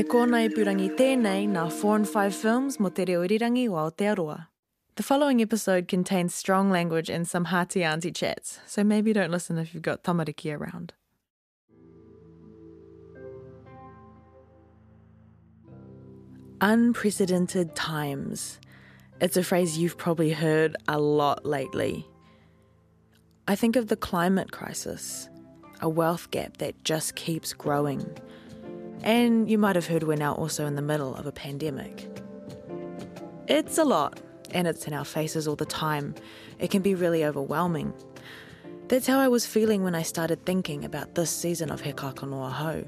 He kōna i purangi tēnei nā 4 and 5 films mo te reo o Aotearoa. The following episode contains strong language and some hearty auntie chats, so maybe don't listen if you've got tamariki around. Unprecedented times. It's a phrase you've probably heard a lot lately. I think of the climate crisis, a wealth gap that just keeps growing. And you might have heard we're now also in the middle of a pandemic. It's a lot, and it's in our faces all the time. It can be really overwhelming. That's how I was feeling when I started thinking about this season of He Kākano Hou.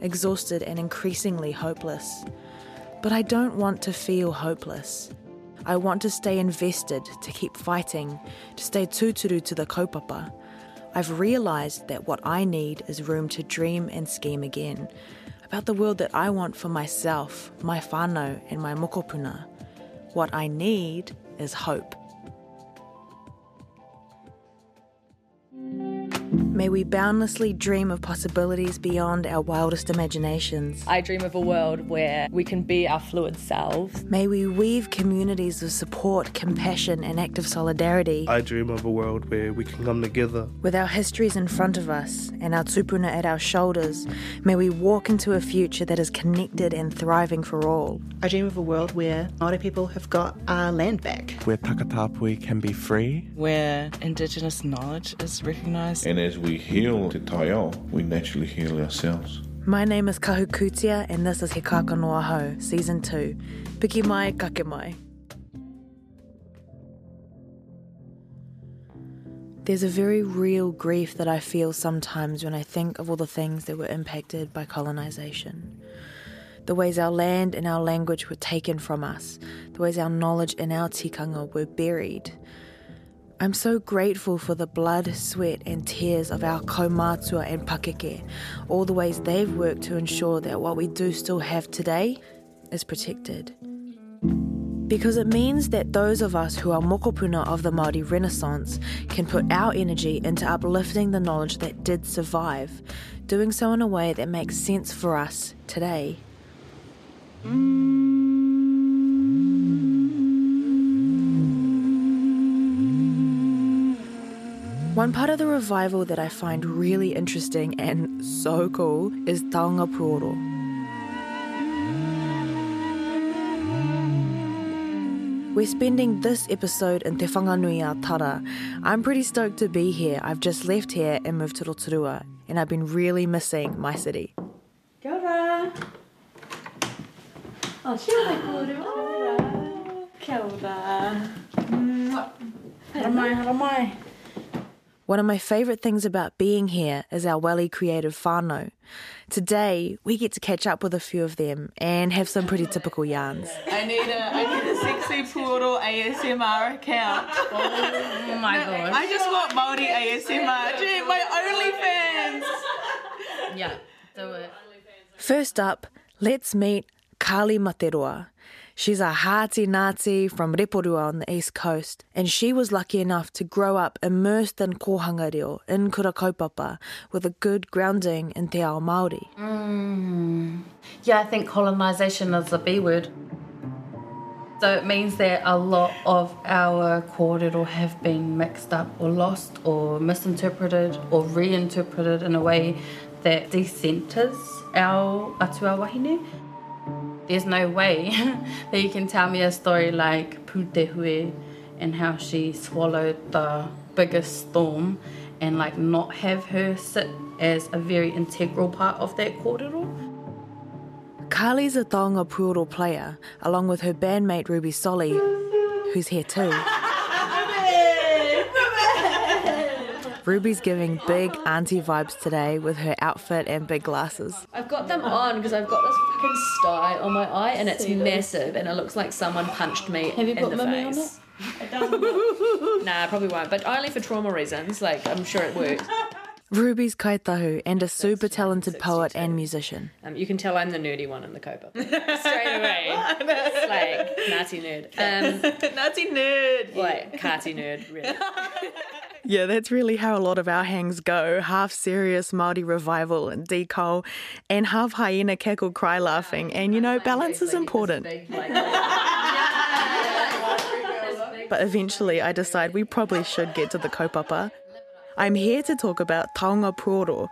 Exhausted and increasingly hopeless. But I don't want to feel hopeless. I want to stay invested, to keep fighting, to stay tuturu to the kaupapa. I've realised that what I need is room to dream and scheme again about the world that I want for myself, my whānau, and my mokopuna. What I need is hope. May we boundlessly dream of possibilities beyond our wildest imaginations. I dream of a world where we can be our fluid selves. May we weave communities of support, compassion, and active solidarity. I dream of a world where we can come together. With our histories in front of us and our tupuna at our shoulders, may we walk into a future that is connected and thriving for all. I dream of a world where Māori people have got our land back. Where Takatapui can be free. Where Indigenous knowledge is recognised. And as we heal Te Taiao, we naturally heal ourselves. My name is Kahu Kutia, and this is He Kākano Hou, Season 2. Piki mai, kake mai. There's a very real grief that I feel sometimes when I think of all the things that were impacted by colonisation. The ways our land and our language were taken from us, the ways our knowledge and our tikanga were buried. I'm so grateful for the blood, sweat, and tears of our kaumatua and pakeke, all the ways they've worked to ensure that what we do still have today is protected. Because it means that those of us who are mokopuna of the Māori Renaissance can put our energy into uplifting the knowledge that did survive, doing so in a way that makes sense for us today. One part of the revival that I find really interesting and so cool is Taonga Puoro. We're spending this episode in Te Whanganui a Tara. I'm pretty stoked to be here. I've just left here and moved to Rotorua, and I've been really missing my city. Kia ora. Oh, shia mai Kia ora. Mm, hara mai, hara mai. One of my favourite things about being here is our Welly creative whānau. Today, we get to catch up with a few of them and have some pretty typical yarns. I need a, I need a sexy poodle ASMR account. Oh my gosh. I just want Māori ASMR. Gee, my OnlyFans. Yeah, do it. First up, let's meet Kali Materoa. She's a hearty Nazi from Reporua on the east coast, and she was lucky enough to grow up immersed in kohanga reo in Kura Kaupapa with a good grounding in te ao Māori. Mm. Yeah, I think colonisation is a B word. So it means that a lot of our kōrero have been mixed up or lost or misinterpreted or reinterpreted in a way that decenters our atua wahine. There's no way that you can tell me a story like Putehui and how she swallowed the biggest storm and like not have her sit as a very integral part of that kōrero. Kali's a Taonga Puoro player, along with her bandmate Ruby Solly, who's here too. Ruby's giving big auntie vibes today with her outfit and big glasses. I've got them on because I've got this fucking sty on my eye and it's massive and it looks like someone punched me Have you in put the Mummy on face. It doesn't. Nah, I probably won't, but only for trauma reasons. Like, I'm sure it works. Ruby's kaitahu and a super talented poet and musician. Um, you can tell I'm the nerdy one in the copa. Straight away. It's like Nazi nerd. Um, Nazi nerd. like, Carty nerd, really. Yeah, that's really how a lot of our hangs go. Half serious Māori revival and decol, and half hyena cackle cry laughing. And you know, balance is important. But eventually I decide we probably should get to the kaupapa. I'm here to talk about taonga puoro.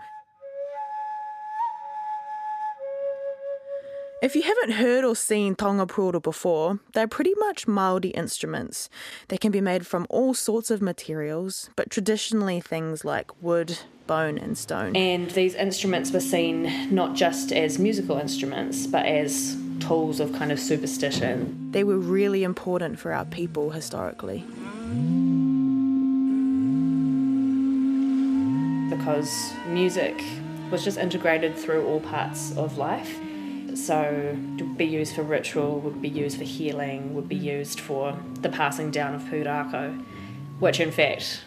If you haven't heard or seen taonga puoro before, they're pretty much Māori instruments. They can be made from all sorts of materials, but traditionally things like wood, bone, and stone. And these instruments were seen not just as musical instruments, but as tools of kind of superstition. They were really important for our people historically. Because music was just integrated through all parts of life. So, would be used for ritual, would be used for healing, would be used for the passing down of pūrākau, which in fact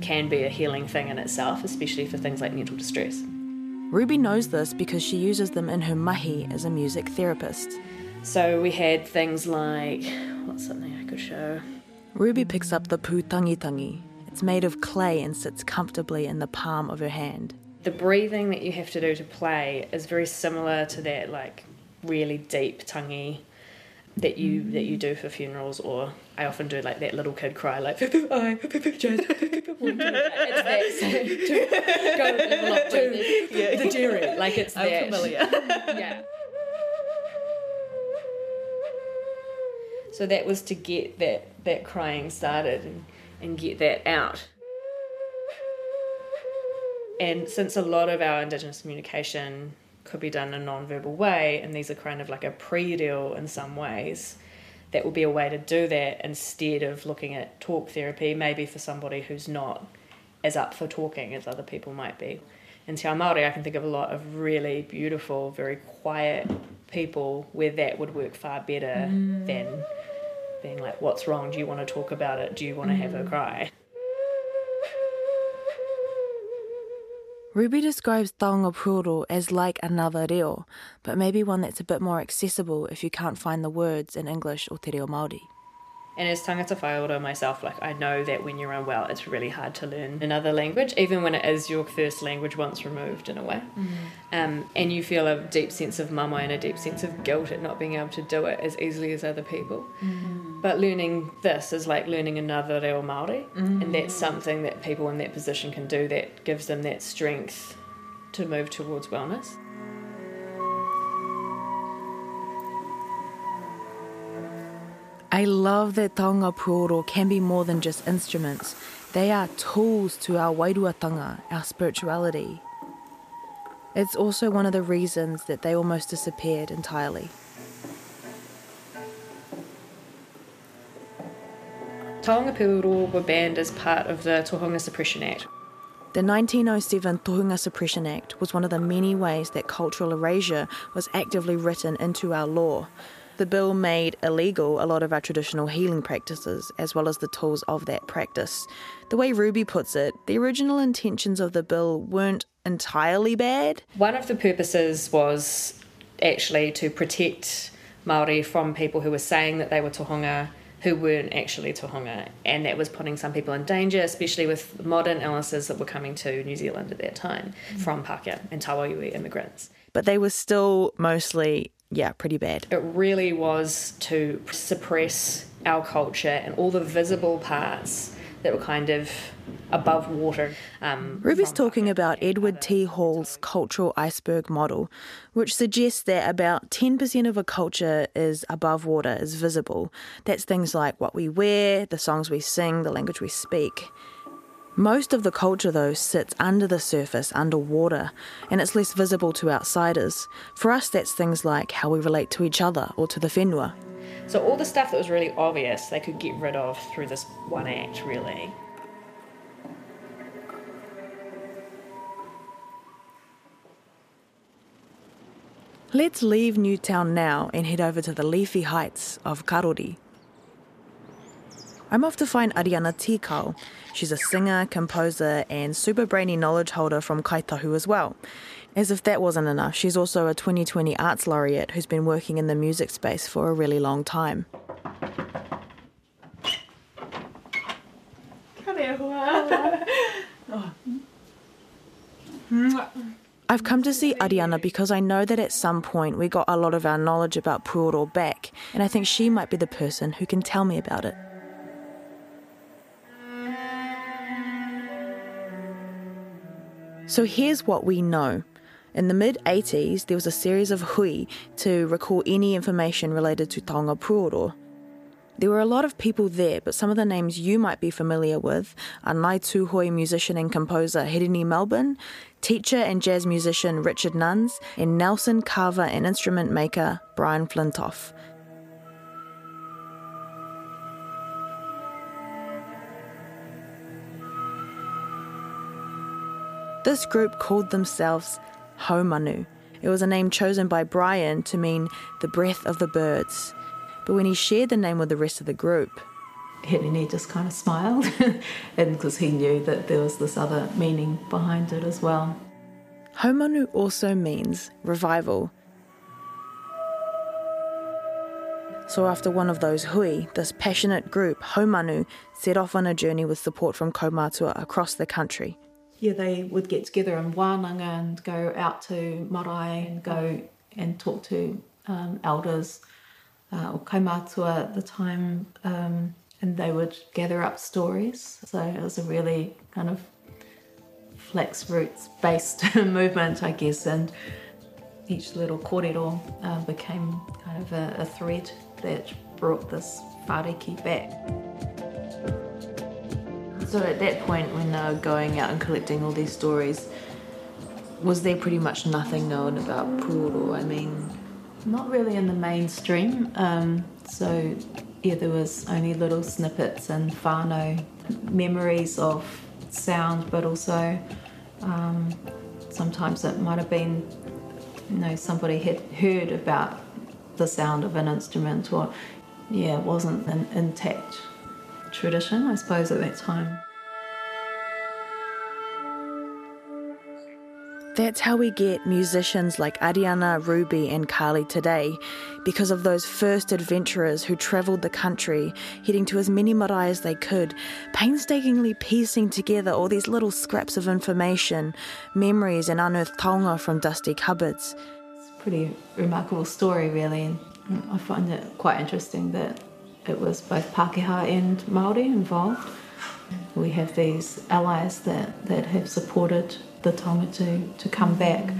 can be a healing thing in itself, especially for things like mental distress. Ruby knows this because she uses them in her mahi as a music therapist. So we had things like what's something I could show? Ruby picks up the pu tangi tangi. It's made of clay and sits comfortably in the palm of her hand. The breathing that you have to do to play is very similar to that like really deep tangi that you that you do for funerals or I often do like that little kid cry like I it's that so to go a lot to yeah. the Jerry like it's I'm that familiar. yeah so that was to get that that crying started and, and get that out and since a lot of our indigenous communication could be done in a non-verbal way and these are kind of like a pre-deal in some ways that would be a way to do that instead of looking at talk therapy maybe for somebody who's not as up for talking as other people might be. In Te Ao Māori I can think of a lot of really beautiful very quiet people where that would work far better mm. than being like what's wrong? Do you want to talk about it? Do you want to have a mm. cry Ruby describes taonga puoro as like another reo, but maybe one that's a bit more accessible if you can't find the words in English or te reo Māori. And as tangata whaiora myself, like I know that when you're unwell, it's really hard to learn another language, even when it is your first language once removed in a way. Mm-hmm. Um, and you feel a deep sense of mama and a deep sense of guilt at not being able to do it as easily as other people. Mm-hmm. But learning this is like learning another reo Māori, and mm-hmm. that's something that people in that position can do that gives them that strength to move towards wellness. I love that taonga puoro can be more than just instruments. They are tools to our wairuatanga, our spirituality. It's also one of the reasons that they almost disappeared entirely. Taonga Pūoro were banned as part of the Tohunga Suppression Act. The 1907 Tohunga Suppression Act was one of the many ways that cultural erasure was actively written into our law. The bill made illegal a lot of our traditional healing practices, as well as the tools of that practice. The way Ruby puts it, the original intentions of the bill weren't entirely bad. One of the purposes was actually to protect Maori from people who were saying that they were tohunga who weren't actually tohunga, and that was putting some people in danger, especially with modern illnesses that were coming to New Zealand at that time from Pākehā and Tauiwi immigrants. But they were still mostly, yeah, pretty bad. It really was to suppress our culture and all the visible parts that were kind of above water. Um, Ruby's talking about Edward T. Hall's cultural iceberg model, which suggests that about 10% of a culture is above water, is visible. That's things like what we wear, the songs we sing, the language we speak. Most of the culture, though, sits under the surface, underwater, and it's less visible to outsiders. For us, that's things like how we relate to each other or to the whenua. So all the stuff that was really obvious, they could get rid of through this one act, really. Let's leave Newtown now and head over to the leafy heights of Karori. I'm off to find Ariana Tikao. She's a singer, composer, and super brainy knowledge holder from Kaitahu as well. As if that wasn't enough, she's also a 2020 Arts Laureate who's been working in the music space for a really long time. I've come to see Ariana because I know that at some point we got a lot of our knowledge about Puoro back, and I think she might be the person who can tell me about it. So here's what we know. In the mid 80s, there was a series of hui to recall any information related to Taonga Puoro. There were a lot of people there, but some of the names you might be familiar with are Ngāi Tūhoe musician and composer Hirini Melbourne, teacher and jazz musician Richard Nunns, and Nelson carver and instrument maker Brian Flintoff. This group called themselves Haumanu. It was a name chosen by Brian to mean the breath of the birds. But when he shared the name with the rest of the group, Hirini just kind of smiled, and because he knew that there was this other meaning behind it as well. Haumanu also means revival. So after one of those hui, this passionate group, Haumanu, set off on a journey with support from Kaumatua across the country. Yeah, they would get together in Wānanga and go out to marae and go and talk to um, elders uh, or kaumatua at the time, um, and they would gather up stories. So it was a really kind of flax roots based movement, I guess, and each little kōrero uh, became kind of a, a thread that brought this whāriki back. So at that point, when they were going out and collecting all these stories, was there pretty much nothing known about Puoro? I mean, not really in the mainstream. Um, so yeah, there was only little snippets and whānau memories of sound, but also um, sometimes it might have been, you know, somebody had heard about the sound of an instrument, or yeah, it wasn't an intact tradition, I suppose, at that time. That's how we get musicians like Ariana, Ruby, and Carly today, because of those first adventurers who travelled the country, heading to as many marae as they could, painstakingly piecing together all these little scraps of information, memories, and unearthed taonga from dusty cupboards. It's a pretty remarkable story, really, and I find it quite interesting that it was both Pākehā and Māori involved. We have these allies that, that have supported the Taonga to, to come back.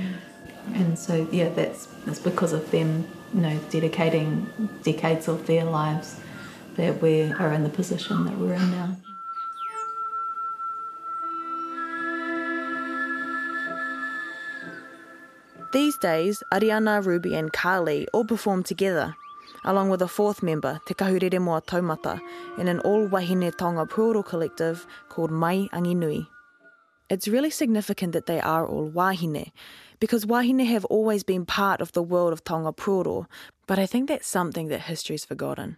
And so, yeah, that's, that's because of them, you know, dedicating decades of their lives that we are in the position that we're in now. These days, Ariana, Ruby, and Carly all perform together, along with a fourth member, Te Kahurere Moa Taumata, in an all wahine Taonga Puoro collective called Mai Anginui. It's really significant that they are all wahine, because wahine have always been part of the world of Taonga Puoro, but I think that's something that history's forgotten.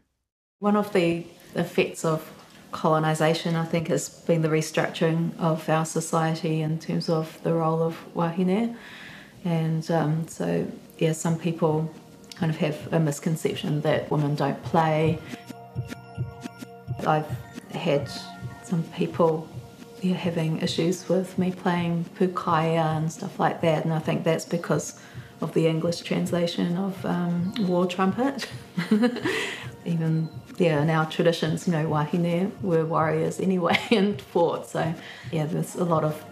One of the effects of colonisation, I think, has been the restructuring of our society in terms of the role of wahine. And um, so, yeah, some people kind of have a misconception that women don't play. I've had some people yeah, having issues with me playing pūkāea and stuff like that, and I think that's because of the English translation of um, war trumpet. Even yeah, in our traditions, you know, wahine were warriors anyway and fought. So yeah, there's a lot of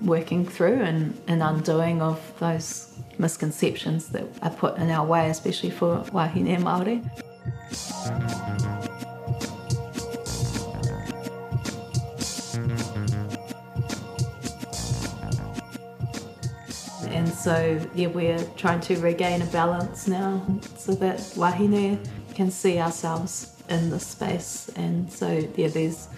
working through and, and undoing of those misconceptions that are put in our way, especially for wahine Māori. And so, yeah, we're trying to regain a balance now so that wahine can see ourselves in this space. And so, yeah, there's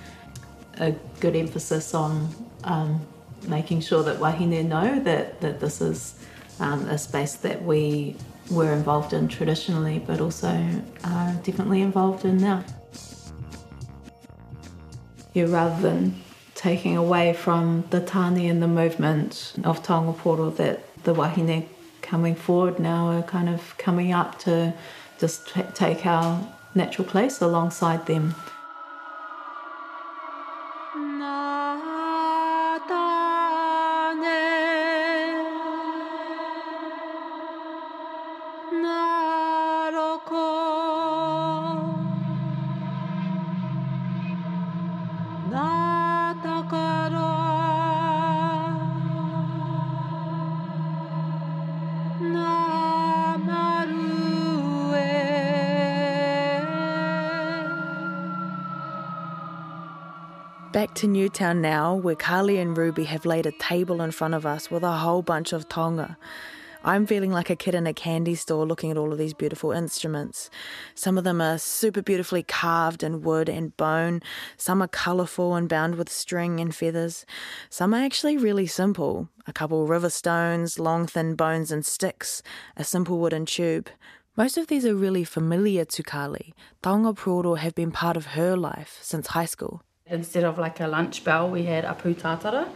a good emphasis on um, making sure that wahine know that, that this is um, a space that we were involved in traditionally, but also are definitely involved in now. Yeah, rather than taking away from the tani and the movement of Taonga Puoro that the wahine coming forward now are kind of coming up to just t- take our natural place alongside them. Back to Newtown now, where Carly and Ruby have laid a table in front of us with a whole bunch of taonga. I'm feeling like a kid in a candy store looking at all of these beautiful instruments. Some of them are super beautifully carved in wood and bone, some are colourful and bound with string and feathers. Some are actually really simple a couple river stones, long thin bones and sticks, a simple wooden tube. Most of these are really familiar to Carly. Taonga Puoro have been part of her life since high school. Instead of like a lunch bell, we had a pūtātara.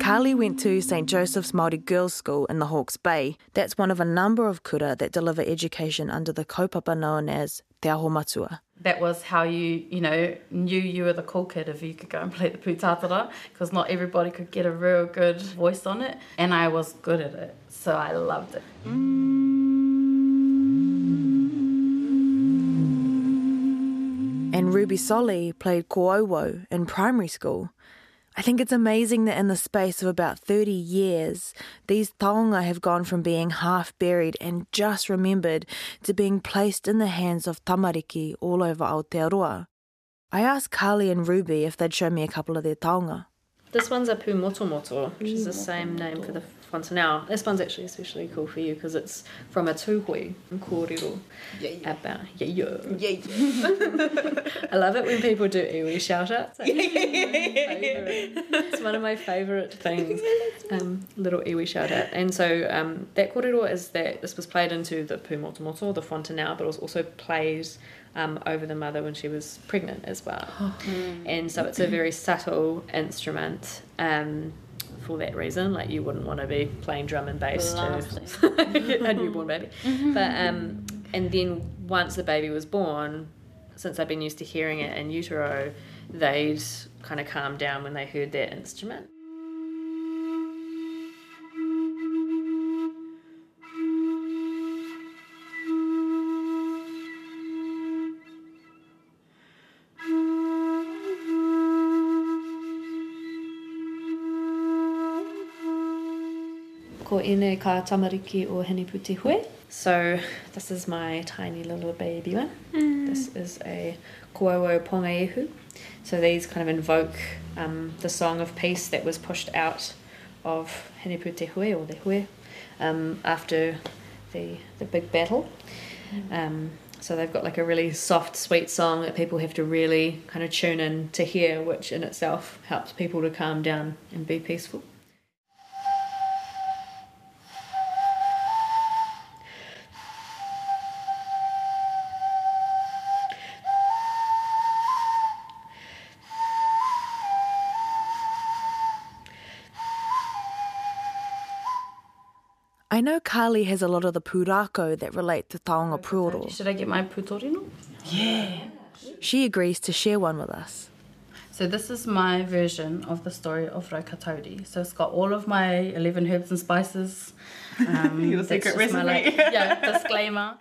Carly went to St Joseph's Māori Girls' School in the Hawke's Bay. That's one of a number of kura that deliver education under the kaupapa known as Te Aho Matua. That was how you, you know, knew you were the cool kid if you could go and play the pūtātara, because not everybody could get a real good voice on it, and I was good at it, so I loved it. And Ruby Solly played kōauau in primary school. I think it's amazing that in the space of about 30 years, these taonga have gone from being half buried and just remembered to being placed in the hands of tamariki all over Aotearoa. I asked Carly and Ruby if they'd show me a couple of their taonga. This one's a pu moto moto, which is the same name for the fontanelle. This one's actually especially cool for you because it's from a tūhui in kōrero. Yeah, About, yeah, yeah. yeah, yeah. I love it when people do iwi shout outs. It's one of my favourite things. Um, little iwi shout out. And so um, that kōrero is that this was played into the pu moto moto, the fontanelle, but it was also played um, over the mother when she was pregnant as well. and so it's a very subtle instrument. Um, for that reason, like you wouldn't want to be playing drum and bass to a newborn baby, but um, and then once the baby was born, since I've been used to hearing it in utero, they'd kind of calm down when they heard that instrument. Ko ine ka tamariki o Hinepūtēhue. So this is my tiny little baby one. This is a Kōauau Pongaihu. So these kind of invoke um, the song of peace that was pushed out of Hinepūtēhue or the Hue um, after the, the big battle. Um, so they've got like a really soft, sweet song that people have to really kind of tune in to hear, which in itself helps people to calm down and be peaceful. I know Carly has a lot of the pūrākau that relate to Taonga Puoro. Should I get my putorino? Yeah. She agrees to share one with us. So this is my version of the story of Raukatauri. So it's got all of my 11 herbs and spices. Um, Your secret just my, recipe. like, yeah, disclaimer.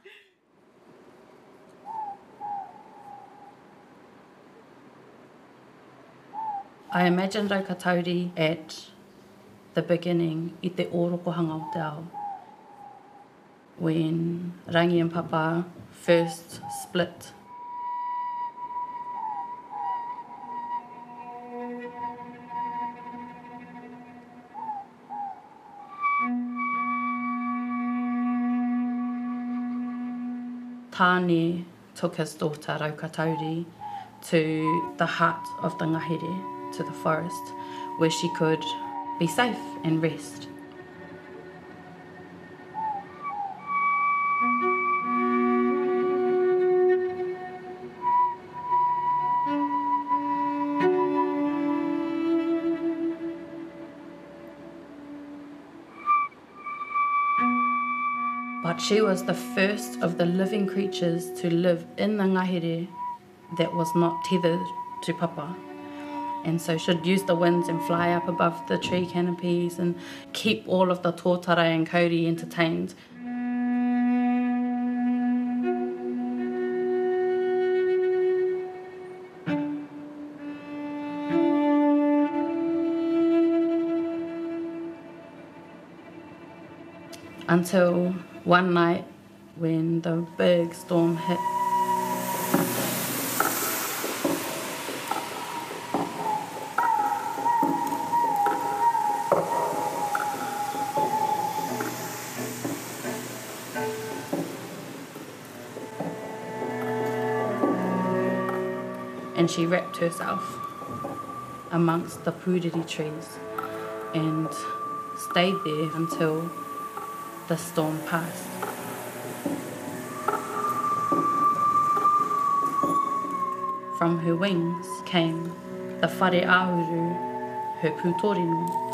I imagine Raukatauri at the beginning i te orokohanga o te ao. When Rangi and Papa first split Tane took his daughter Raukatauri to the heart of the ngahere, to the forest, where she could be safe and rest. She was the first of the living creatures to live in the ngahere that was not tethered to Papa. And so should use the winds and fly up above the tree canopies and keep all of the tōtara and kauri entertained. Until one night when the big storm hit. And she wrapped herself amongst the puriri trees and stayed there until the storm passed. From her wings came the whare ahuru, her pūtorino.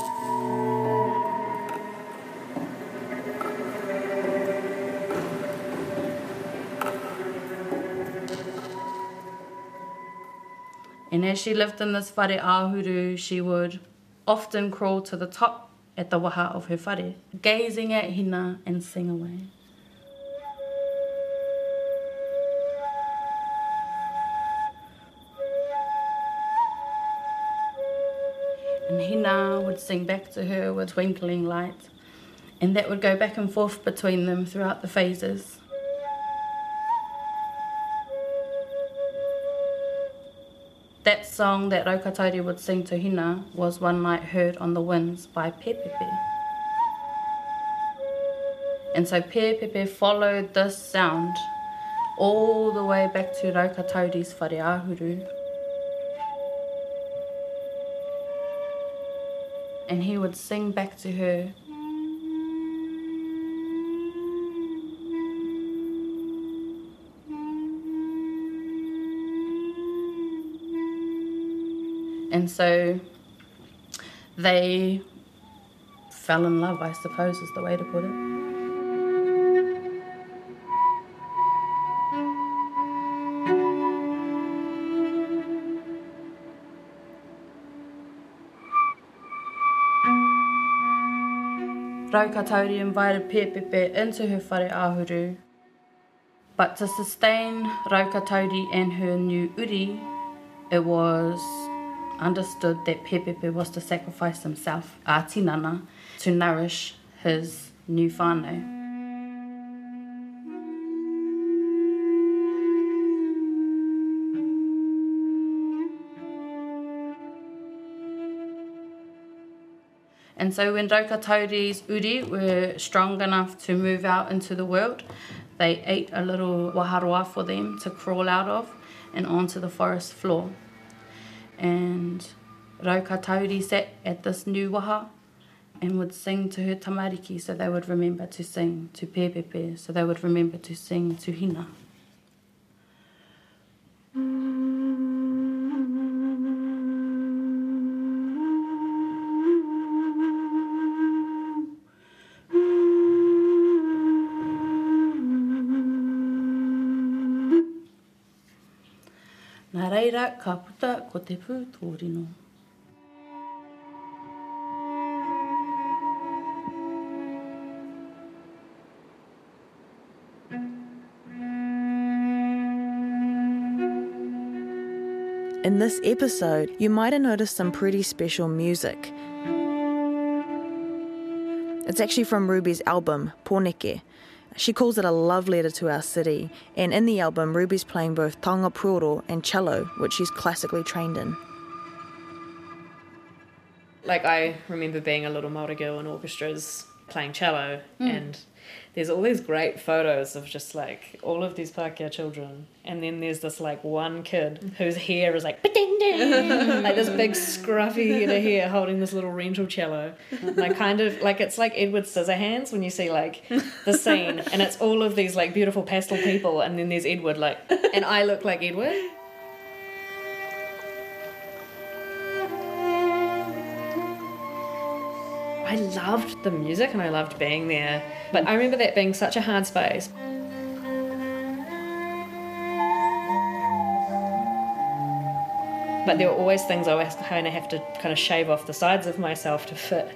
And as she lived in this whare ahuru, she would often crawl to the top at the waha of her whare, gazing at Hina and sing away. And Hina would sing back to her with twinkling light, and that would go back and forth between them throughout the phases. Song that Raukatauri would sing to Hina was one night heard on the winds by Pepepe. And so Pepepe followed this sound all the way back to Raukatauri's whare ahuru. And he would sing back to her And so they fell in love, I suppose, is the way to put it. Raukatauri invited Pepepe into her whare ahuru, but to sustain Raukatauri and her new uri, it was understood that Pepepe was to sacrifice himself, a tinana, to nourish his new whānau. And so when Raukatauri's uri were strong enough to move out into the world, they ate a little waharoa for them to crawl out of and onto the forest floor and Raukatauri sat at this new waha and would sing to her tamariki so they would remember to sing to Pepepe, so they would remember to sing to Hina. Nā reira, ka puta ko te pū tōrino. In this episode, you might have noticed some pretty special music. It's actually from Ruby's album, Pōneke. She calls it a love letter to our city, and in the album, Ruby's playing both taonga puoro and cello, which she's classically trained in. Like I remember being a little Māori girl in orchestras playing cello, hmm. and there's all these great photos of just like all of these Pākehā children, and then there's this like one kid mm. whose hair is like ding ding, like this big scruffy head of hair holding this little rental cello. Like kind of like it's like Edward Scissorhands when you see like the scene, and it's all of these like beautiful pastel people, and then there's Edward like, and I look like Edward. I loved the music and I loved being there. But I remember that being such a hard space. But there were always things I always kind of have to kind of shave off the sides of myself to fit.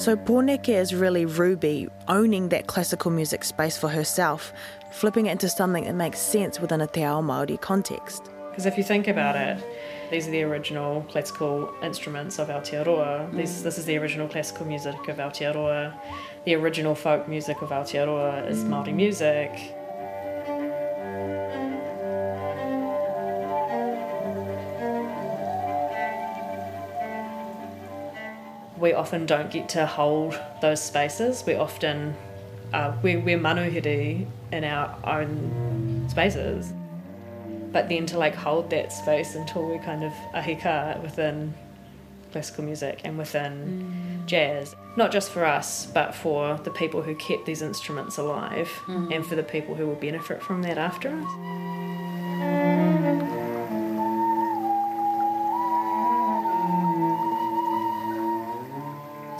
So Pōneke is really Ruby owning that classical music space for herself, flipping it into something that makes sense within a Te Ao Māori context. Because if you think about it, these are the original classical instruments of Aotearoa. This, mm. this is the original classical music of Aotearoa. The original folk music of Aotearoa is mm. Māori music. We often don't get to hold those spaces. We often uh, we're, we're manuhiri in our own spaces. But then to like hold that space until we kind of ahika within classical music and within jazz, not just for us, but for the people who kept these instruments alive and for the people who will benefit from that after us.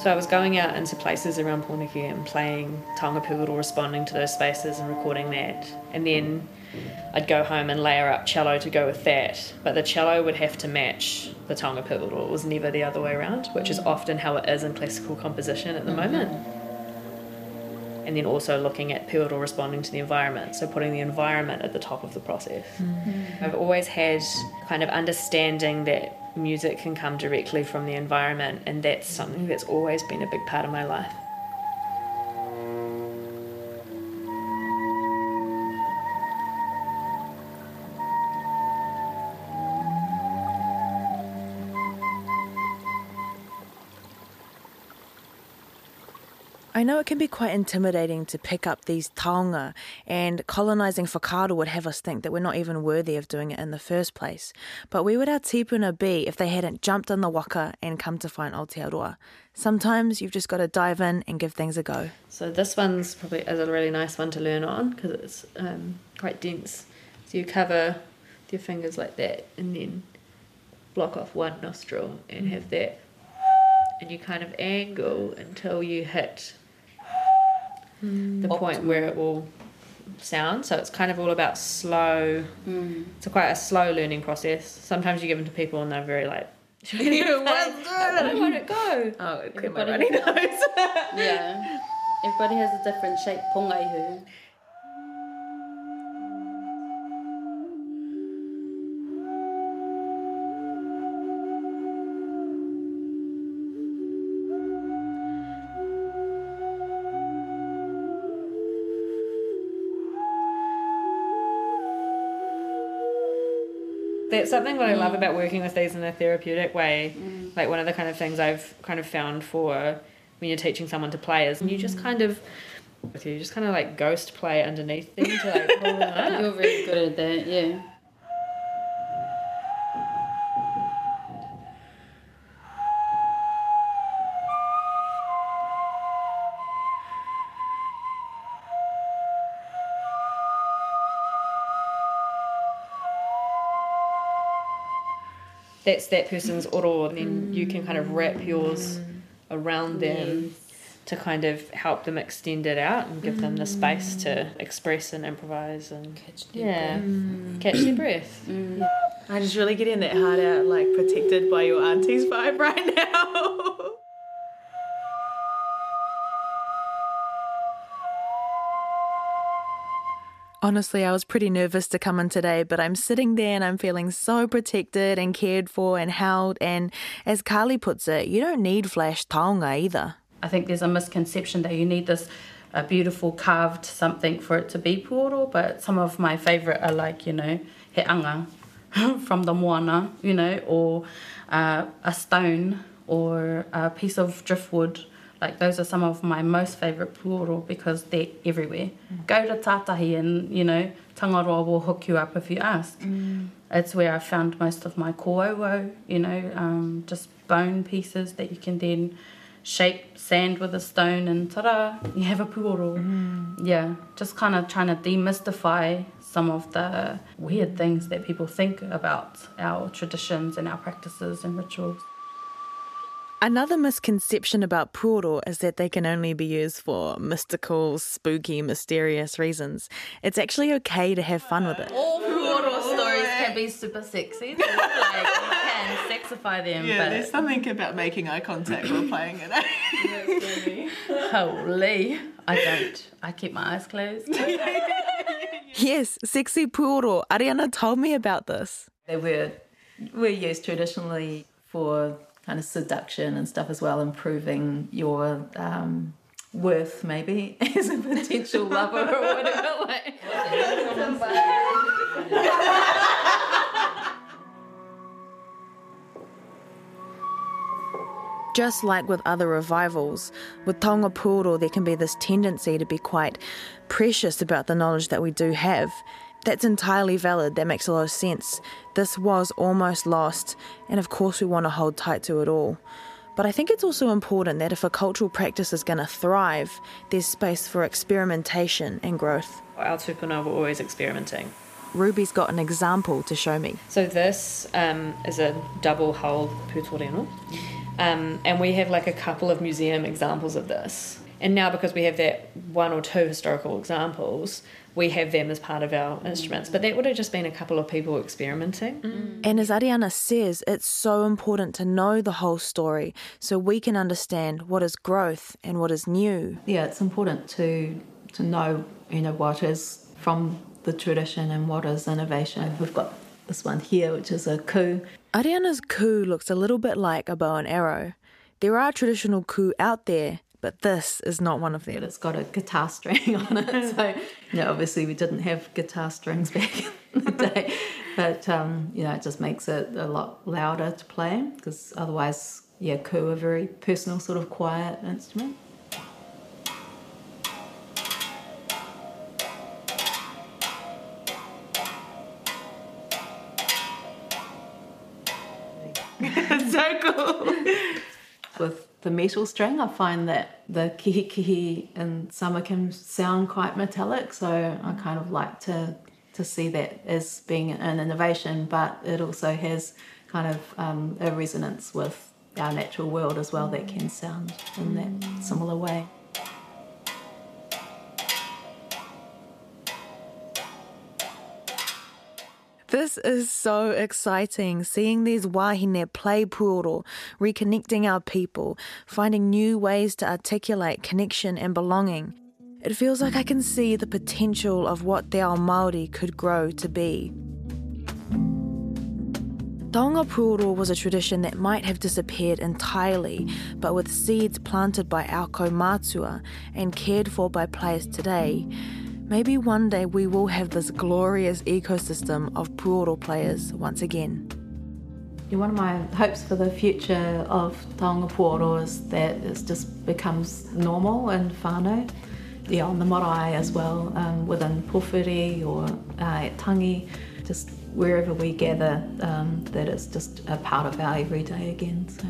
So I was going out into places around Pōneke and playing taonga puoro, responding to those spaces and recording that. And then I'd go home and layer up cello to go with that. But the cello would have to match the taonga puoro. It was never the other way around, which is often how it is in classical composition at the mm-hmm. moment. And then also looking at puoro responding to the environment, so putting the environment at the top of the process. Mm-hmm. I've always had kind of understanding that music can come directly from the environment, and that's something that's always been a big part of my life. I know it can be quite intimidating to pick up these taonga, and colonising whakaaro would have us think that we're not even worthy of doing it in the first place. But where would our tipuna be if they hadn't jumped on the waka and come to find Aotearoa? Sometimes you've just got to dive in and give things a go. So this one's probably is a really nice one to learn on because it's um, quite dense. So you cover your fingers like that, and then block off one nostril and have that, and you kind of angle until you hit Mm. the point where it will sound. So it's kind of all about slow. Mm. It's a quite a slow learning process. Sometimes you give them to people and they're very like. Where would it go? Oh, Everybody has- yeah. Everybody has a different shape pongaihu. That's something that I love about mm. working with these in a therapeutic way. Mm. Like one of the kind of things I've kind of found for when you're teaching someone to play is you just mm. kind of you just kind of like ghost play underneath them to like pull them up. You're really good at that, yeah. That's that person's oro, and then you can kind of wrap yours around them to kind of help them extend it out and give them the space to mm. express and improvise and Catch their yeah, mm. catch their breath. Mm. I'm just really getting that heart out, like protected by your auntie's vibe right now. Honestly, I was pretty nervous to come in today, but I'm sitting there and I'm feeling so protected and cared for and held. And as Carly puts it, you don't need flash taonga either. I think there's a misconception that you need this a beautiful carved something for it to be puoro, but some of my favourite are like, you know, he anga from the moana, you know, or uh, a stone or a piece of driftwood. Like those are some of my most favourite puoro because they're everywhere. Mm. Go to Tatahi and, you know, Tangaroa will hook you up if you ask. Mm. It's where I found most of my kōauau, you know, um, just bone pieces that you can then shape sand with a stone and ta-da, you have a puoro. Mm. Yeah, just kind of trying to demystify some of the weird things that people think about our traditions and our practices and rituals. Another misconception about puoro is that they can only be used for mystical, spooky, mysterious reasons. It's actually okay to have fun with it. All puoro stories can be super sexy. So like, you can sexify them, Yeah, there's something about making eye contact while playing it. eh? holy, I don't. I keep my eyes closed. Yes, sexy puoro. Ariana told me about this. They were were used traditionally for kind of seduction and stuff as well, improving your um, worth maybe as a potential lover or whatever. Like, Just like with other revivals, with Taonga Puoro there can be this tendency to be quite precious about the knowledge that we do have. That's entirely valid, that makes a lot of sense. This was almost lost, and of course we want to hold tight to it all. But I think it's also important that if a cultural practice is going to thrive, there's space for experimentation and growth. Our tupuna were always experimenting. Ruby's got an example to show me. So this um, is a double hulled pūtōrino. Um, and we have like a couple of museum examples of this. And now because we have that one or two historical examples, we have them as part of our instruments. But that would have just been a couple of people experimenting. Mm. And as Ariana says, it's so important to know the whole story so we can understand what is growth and what is new. Yeah, it's important to to know you know what is from the tradition and what is innovation. We've got this one here, which is a ku. Ariana's ku looks a little bit like a bow and arrow. There are traditional ku out there, but this is not one of But them. it's got a guitar string on it. So, you know, obviously we didn't have guitar strings back in the day. But, um, you know, it just makes it a lot louder to play because otherwise, yeah, ku a very personal, sort of quiet instrument. so cool. The metal string, I find that the kihi kihi in summer can sound quite metallic, so I kind of like to to see that as being an innovation, but it also has kind of um, a resonance with our natural world as well that can sound in that similar way. This is so exciting, seeing these wahine play puoro, reconnecting our people, finding new ways to articulate connection and belonging. It feels like I can see the potential of what Te Ao Māori could grow to be. Taonga Puoro was a tradition that might have disappeared entirely, but with seeds planted by our kaumātua and cared for by players today, maybe one day we will have this glorious ecosystem of Puoro players once again. One of my hopes for the future of Taonga Puoro is that it just becomes normal in whānau. Yeah, on the marae as well, um, within Pōwhiri or uh, at Tangi, just wherever we gather, um, that it's just a part of our everyday again. So,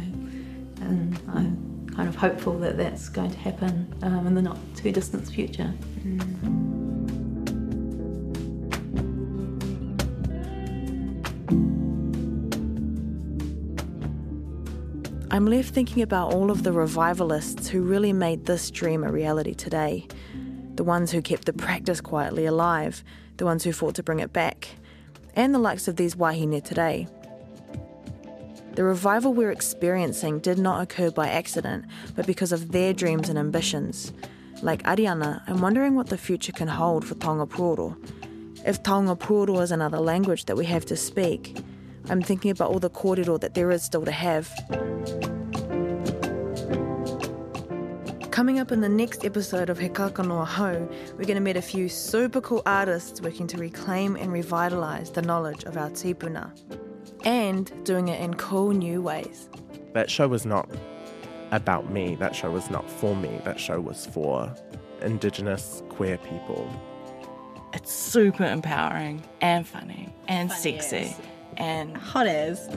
and I'm kind of hopeful that that's going to happen um, in the not too distant future. I'm left thinking about all of the revivalists who really made this dream a reality today. The ones who kept the practice quietly alive, the ones who fought to bring it back, and the likes of these wahine today. The revival we're experiencing did not occur by accident, but because of their dreams and ambitions. Like Ariana, I'm wondering what the future can hold for Taonga Puoro. If Taonga Puoro is another language that we have to speak, I'm thinking about all the kōrero that there is still to have. Coming up in the next episode of He Kākano Hou, we're going to meet a few super cool artists working to reclaim and revitalise the knowledge of our tipuna. And doing it in cool new ways. That show was not about me. That show was not for me. That show was for Indigenous queer people. It's super empowering and funny and sexy and Hot as.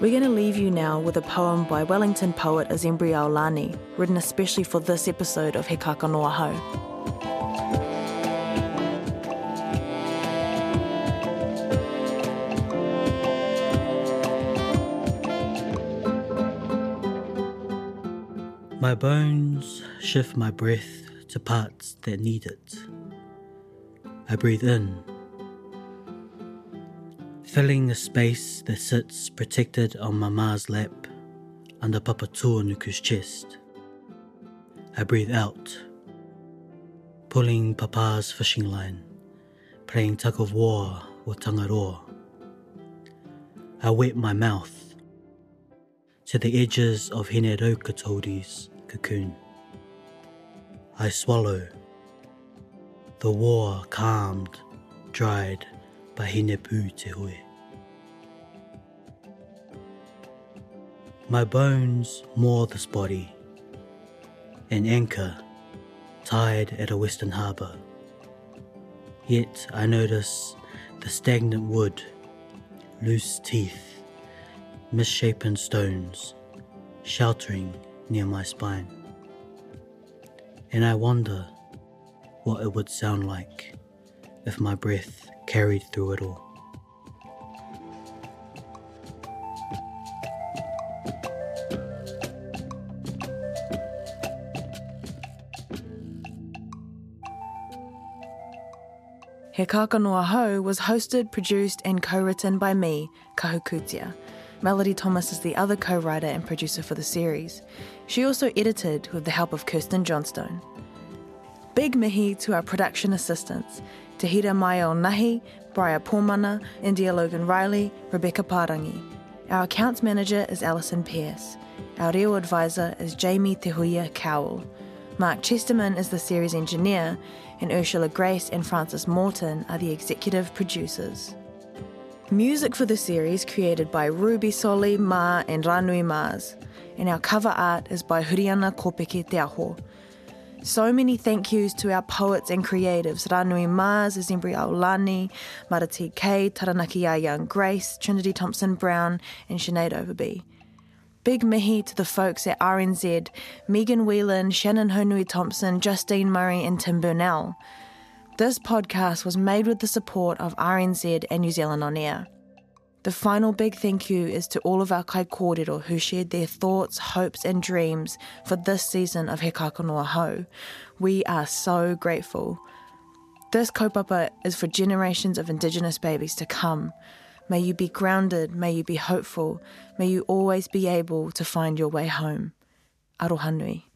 We're going to leave you now with a poem by Wellington poet Azembri Aulani, written especially for this episode of He Kākano Hou. My bones shift my breath to parts that need it. I breathe in, filling the space that sits protected on Mama's lap under Papatūānuku's chest. I breathe out, pulling Papa's fishing line, playing tug of war with Tangaroa. I wet my mouth to the edges of Hineraukatauri's cocoon. I swallow, the war calmed, dried by Hinepūtēhue. My bones moor this body, an anchor tied at a western harbour. Yet I notice the stagnant wood, loose teeth, misshapen stones sheltering near my spine. And I wonder what it would sound like if my breath carried through it all. He Kākano Hou was hosted, produced, and co written by me, Kahu Kutia. Melody Thomas is the other co writer and producer for the series. She also edited with the help of Kirsten Johnstone. Big mihi to our production assistants, Tahira Maio Nahi, Briar Pormana, India Logan Riley, Rebecca Parangi. Our accounts manager is Alison Pierce. Our real advisor is Jamie Tehuia Cowell. Mark Chesterman is the series engineer, and Ursula Grace and Francis Morton are the executive producers. Music for the series created by Ruby Soli, Ma, and Ranui Mars, and our cover art is by Huriana Kopeke Te Aho. So many thank yous to our poets and creatives Ranui Mars, Zembri Aulani, Marati K, Taranaki Young Grace, Trinity Thompson Brown, and Sinead Overby. Big mihi to the folks at RNZ, Megan Whelan, Shannon Haunui Thompson, Justine Murray, and Tim Burnell. This podcast was made with the support of RNZ and New Zealand On Air. The final big thank you is to all of our kai kōrero who shared their thoughts, hopes, and dreams for this season of He Ho. We are so grateful. This kaupapa is for generations of Indigenous babies to come. May you be grounded, may you be hopeful, may you always be able to find your way home. Aroha nui.